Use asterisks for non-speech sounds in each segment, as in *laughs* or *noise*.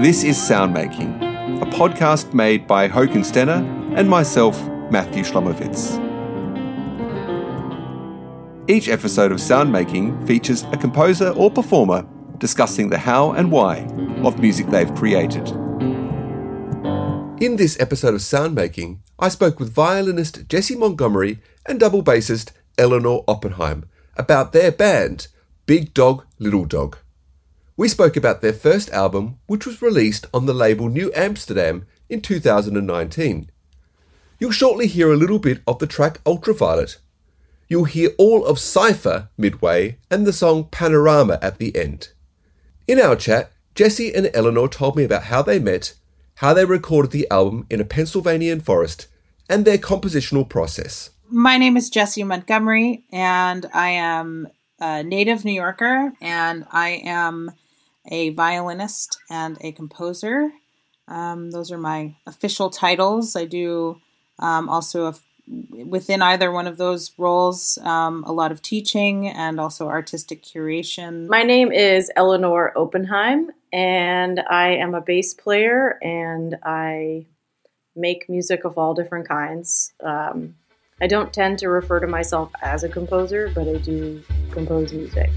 This is Soundmaking, a podcast made by Håkon Stene and myself, Matthew Shlomowitz. Each episode of Soundmaking features a composer or performer discussing the how and why of music they've created. In this episode of Soundmaking, I spoke with violinist Jessie Montgomery and double bassist Eleanor Oppenheim about their band, Big Dog Little Dog. We spoke about their first album, which was released on the label New Amsterdam in 2019. You'll shortly hear a little bit of the track Ultraviolet. You'll hear all of Cipher midway and the song Panorama at the end. In our chat, Jessie and Eleanor told me about how they met, how they recorded the album in a Pennsylvanian forest, and their compositional process. My name is Jessie Montgomery, and I am a native New Yorker, and I am a violinist and a composer. Um, those are my official titles. I do um, also a, within either one of those roles um, a lot of teaching and also artistic curation. My name is Eleanor Oppenheim, and I am a bass player and I make music of all different kinds. Um, I don't tend to refer to myself as a composer, but I do compose music.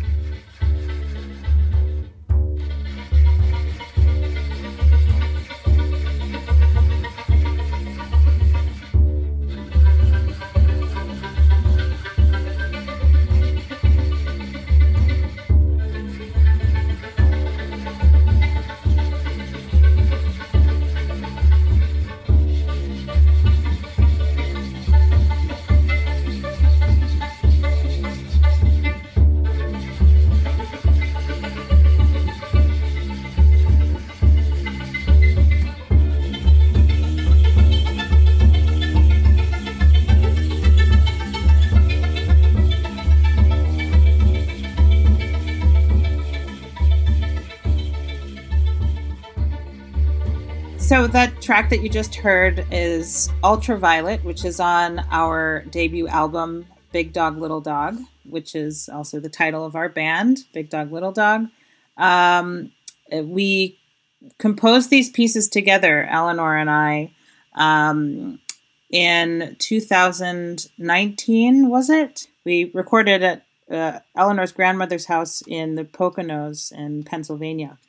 So that track that you just heard is Ultraviolet, which is on our debut album Big Dog Little Dog, which is also the title of our band, Big Dog Little Dog. Um, we composed these pieces together, Eleanor and I, um, in 2019, was it? We recorded at uh, Eleanor's grandmother's house in the Poconos in Pennsylvania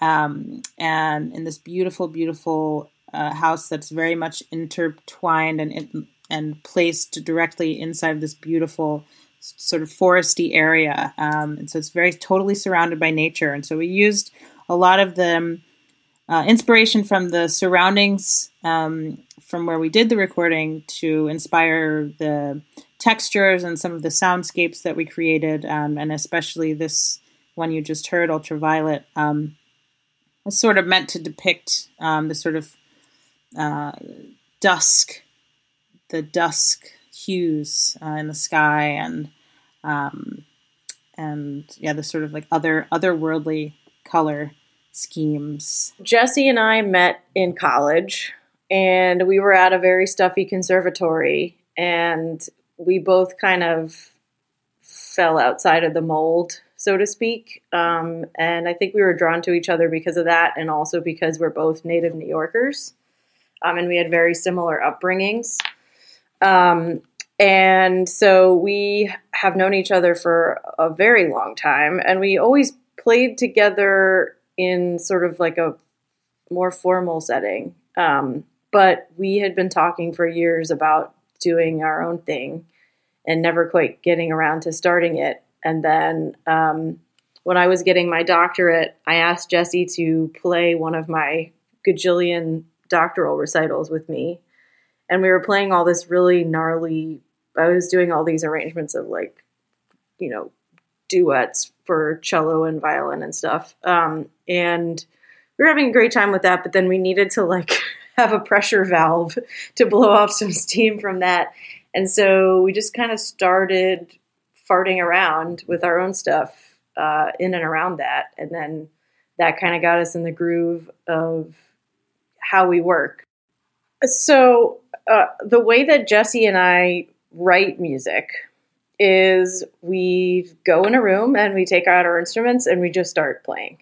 um, and in this beautiful, beautiful uh, house that's very much intertwined and and placed directly inside this beautiful sort of foresty area. Um, and so it's very totally surrounded by nature. And so we used a lot of the uh, inspiration from the surroundings um, from where we did the recording to inspire the textures and some of the soundscapes that we created, um, and especially this one you just heard, Ultraviolet. Um, was sort of meant to depict um, the sort of uh, dusk, the dusk hues uh, in the sky, and um, and yeah, the sort of like other otherworldly color schemes. Jesse and I met in college, and we were at a very stuffy conservatory, and we both kind of fell outside of the mold so to speak. Um, and I think we were drawn to each other because of that, and also because we're both native New Yorkers, um, and we had very similar upbringings. Um, and so we have known each other for a very long time, and we always played together in sort of like a more formal setting. Um, but we had been talking for years about doing our own thing and never quite getting around to starting it. And then um, when I was getting my doctorate, I asked Jessie to play one of my gajillion doctoral recitals with me. And we were playing all this really gnarly, I was doing all these arrangements of like, you know, duets for cello and violin and stuff. Um, and we were having a great time with that, but then we needed to like *laughs* have a pressure valve to blow off some steam from that. And so we just kind of started farting around with our own stuff uh, in and around that. And then that kind of got us in the groove of how we work. So, uh, the way that Jessie and I write music is we go in a room and we take out our instruments and we just start playing.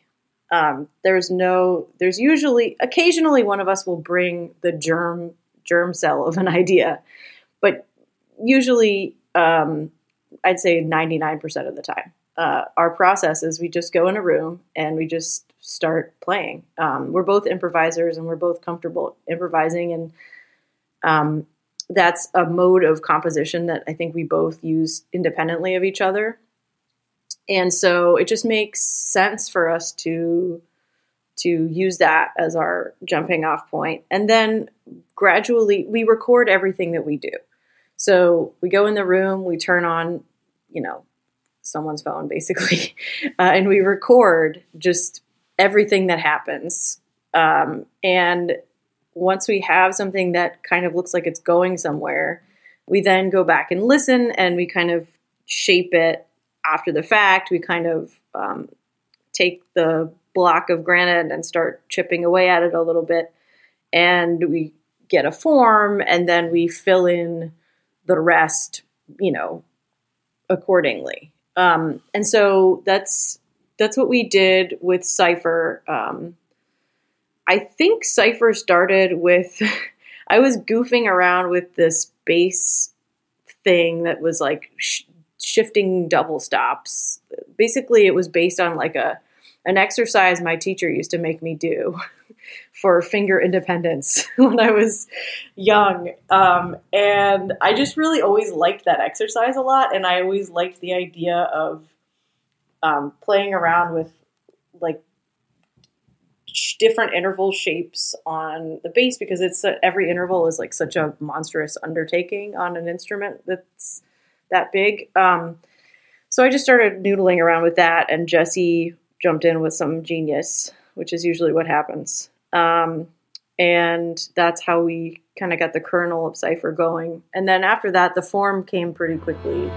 Um, there's no, there's usually, occasionally one of us will bring the germ germ cell of an *laughs* idea, but usually, um, I'd say 99% of the time. Uh, our process is we just go in a room and we just start playing. Um, we're both improvisers and we're both comfortable improvising, and um, that's a mode of composition that I think we both use independently of each other. And so it just makes sense for us to to use that as our jumping off point. And then gradually we record everything that we do. So we go in the room, we turn on, you know, someone's phone basically, *laughs* uh, and we record just everything that happens. Um, and once we have something that kind of looks like it's going somewhere, we then go back and listen and we kind of shape it after the fact. We kind of um, take the block of granite and start chipping away at it a little bit. And we get a form and then we fill in the rest, you know, accordingly. Um, and so that's that's what we did with Cipher. Um, I think Cipher started with *laughs* I was goofing around with this bass thing that was like sh- shifting double stops. Basically, it was based on like a an exercise my teacher used to make me do *laughs* for finger independence *laughs* when I was young. Um, and I just really always liked that exercise a lot. And I always liked the idea of um, playing around with like different interval shapes on the bass because it's a, every interval is like such a monstrous undertaking on an instrument that's that big. Um, so I just started noodling around with that, and Jessie jumped in with some genius, which is usually what happens. Um, and that's how we kind of got the kernel of Cipher going. And then after that, the form came pretty quickly.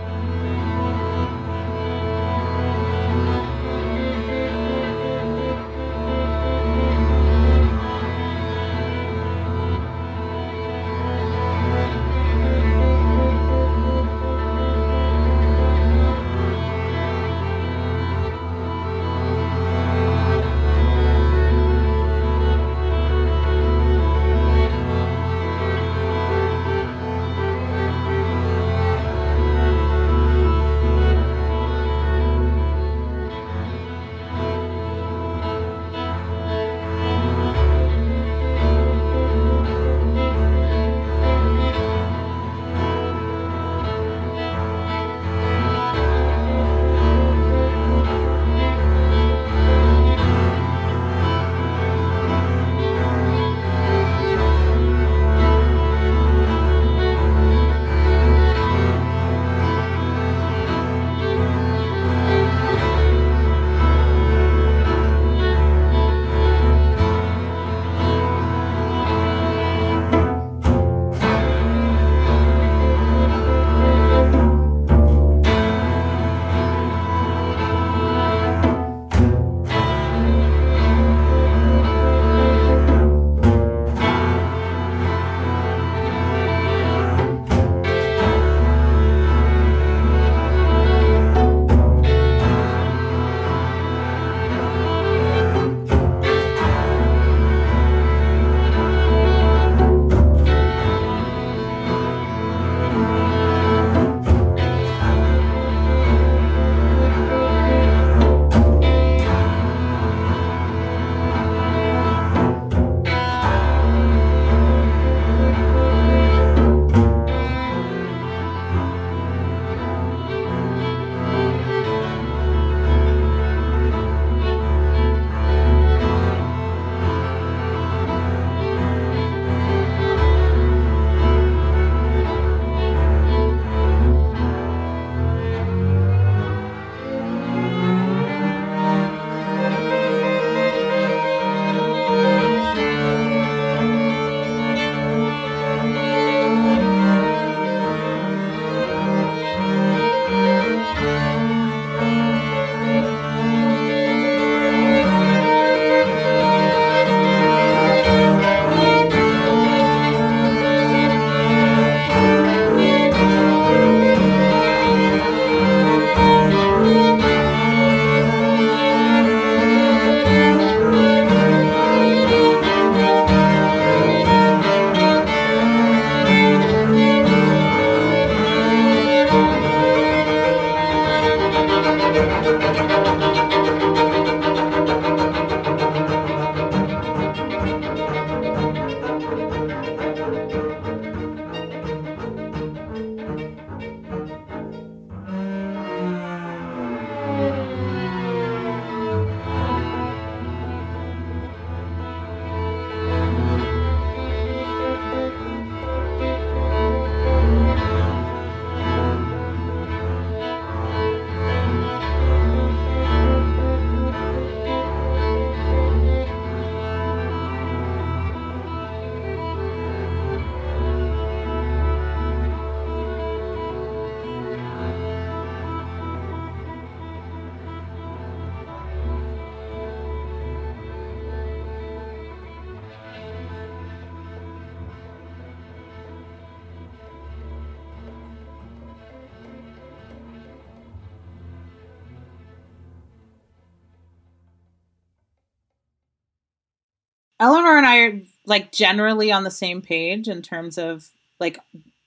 Eleanor and I are like generally on the same page in terms of like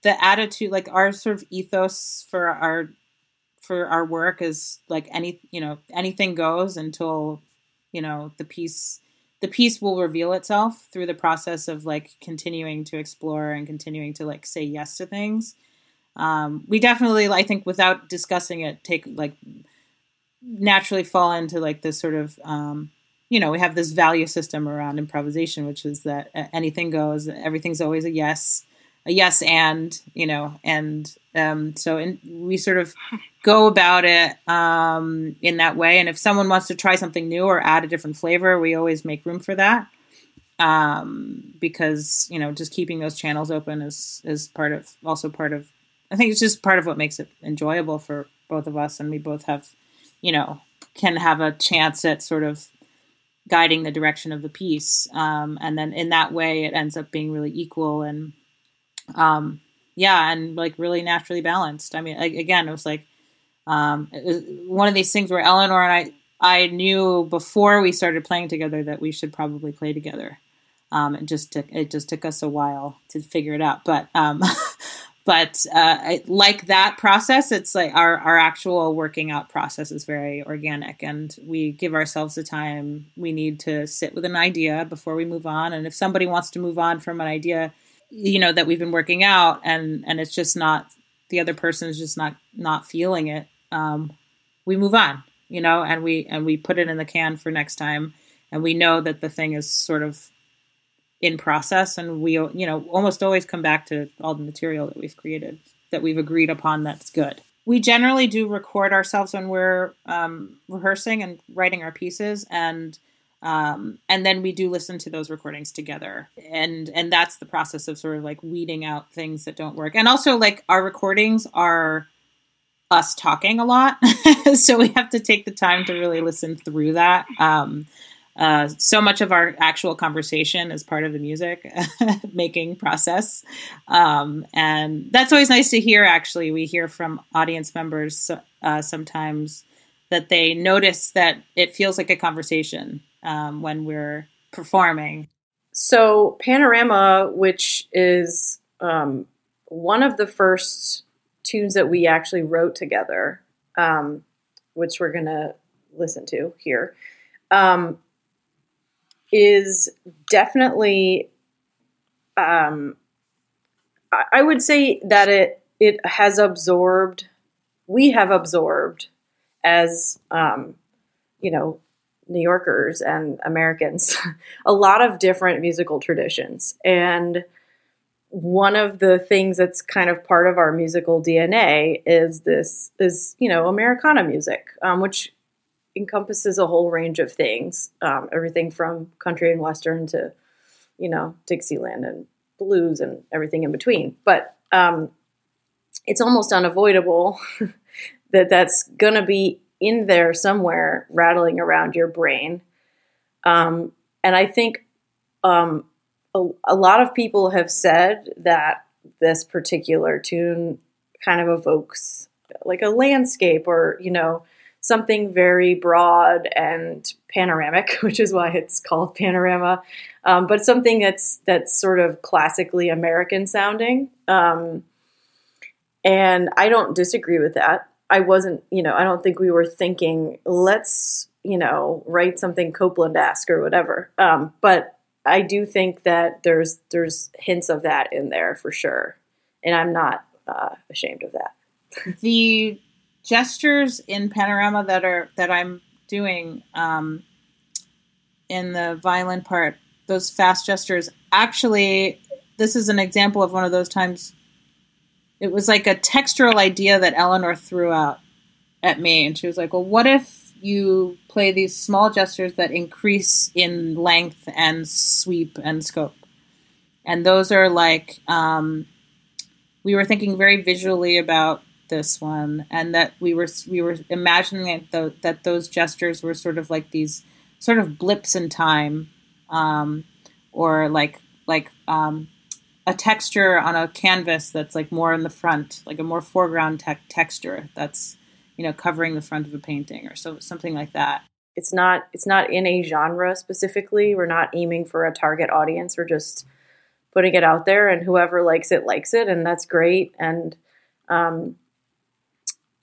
the attitude, like our sort of ethos for our for our work is like any you know anything goes until you know the piece the piece will reveal itself through the process of like continuing to explore and continuing to like say yes to things. Um, we definitely i think without discussing it take like naturally fall into like this sort of um, you know we have this value system around improvisation which is that anything goes everything's always a yes a yes and you know and um, so in, we sort of go about it um, in that way. And if someone wants to try something new or add a different flavor we always make room for that um, because you know just keeping those channels open is is part of also part of i think it's just part of what makes it enjoyable for both of us. And we both have you know can have a chance at sort of guiding the direction of the piece um, and then in that way it ends up being really equal and um, yeah, and like really naturally balanced. I mean, like, again, it was like um, it was one of these things where Eleanor and I, I knew before we started playing together that we should probably play together. Um, it just took it just took us a while to figure it out, but um, *laughs* but uh, like that process, it's like our our actual working out process is very organic, and we give ourselves the time we need to sit with an idea before we move on. And if somebody wants to move on from an idea you know that we've been working out and and it's just not the other person is just not not feeling it um we move on you know and we and we put it in the can for next time and we know that the thing is sort of in process and we you know almost always come back to all the material that we've created that we've agreed upon that's good. We generally do record ourselves when we're um, rehearsing and writing our pieces and um, and then we do listen to those recordings together. And and that's the process of sort of like weeding out things that don't work. And also like our recordings are us talking a lot *laughs* so we have to take the time to really listen through that. Um, uh, so much of our actual conversation is part of the music *laughs* making process um, and that's always nice to hear actually we hear from audience members uh, sometimes that they notice that it feels like a conversation um, when we're performing. So, Panorama, which is um, one of the first tunes that we actually wrote together, um, which we're going to listen to here, um, is definitely, um, I would say that it it has absorbed, we have absorbed as um, you know New Yorkers and Americans *laughs* a lot of different musical traditions. And one of the things that's kind of part of our musical DNA is this is you know Americana music, um, which encompasses a whole range of things, um, everything from country and western to you know Dixieland and blues and everything in between. But um, it's almost unavoidable *laughs* that that's going to be in there somewhere rattling around your brain. Um, and I think um, a, a, lot of people have said that this particular tune kind of evokes like a landscape or, you know, something very broad and panoramic, *laughs* which is why it's called panorama. Um, but something that's that's sort of classically American sounding. Um, and I don't disagree with that. I wasn't, you know, I don't think we were thinking, let's, you know, write something Copland esque or whatever. Um, but I do think that there's there's hints of that in there for sure, and I'm not uh, ashamed of that. the gestures in panorama that are that I'm doing um, in the violin part, those fast gestures. Actually, this is an example of one of those times it was like a textural idea that Eleanor threw out at me, and she was like, "Well, what if you play these small gestures that increase in length and sweep and scope?" And those are like um, we were thinking very visually about this one, and that we were we were imagining that, the, that those gestures were sort of like these sort of blips in time, um, or like like um, a texture on a canvas that's like more in the front, like a more foreground te- texture that's you know covering the front of a painting or so something like that. it's not it's not in a genre specifically. We're not aiming for a target audience. We're just putting it out there, and whoever likes it likes it, and that's great. And um,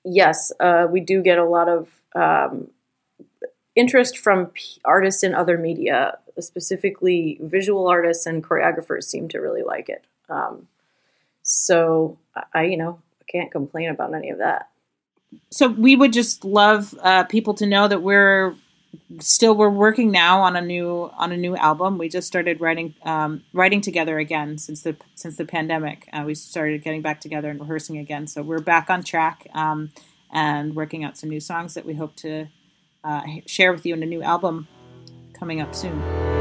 yes, uh, we do get a lot of um, interest from artists in other media, specifically visual artists and choreographers seem to really like it. Um, so I, you know, can't complain about any of that. So we would just love uh, people to know that we're still we're working now on a new on a new album. We just started writing um, writing together again since the since the pandemic. Uh, we started getting back together and rehearsing again. So we're back on track um, and working out some new songs that we hope to uh, share with you in a new album coming up soon.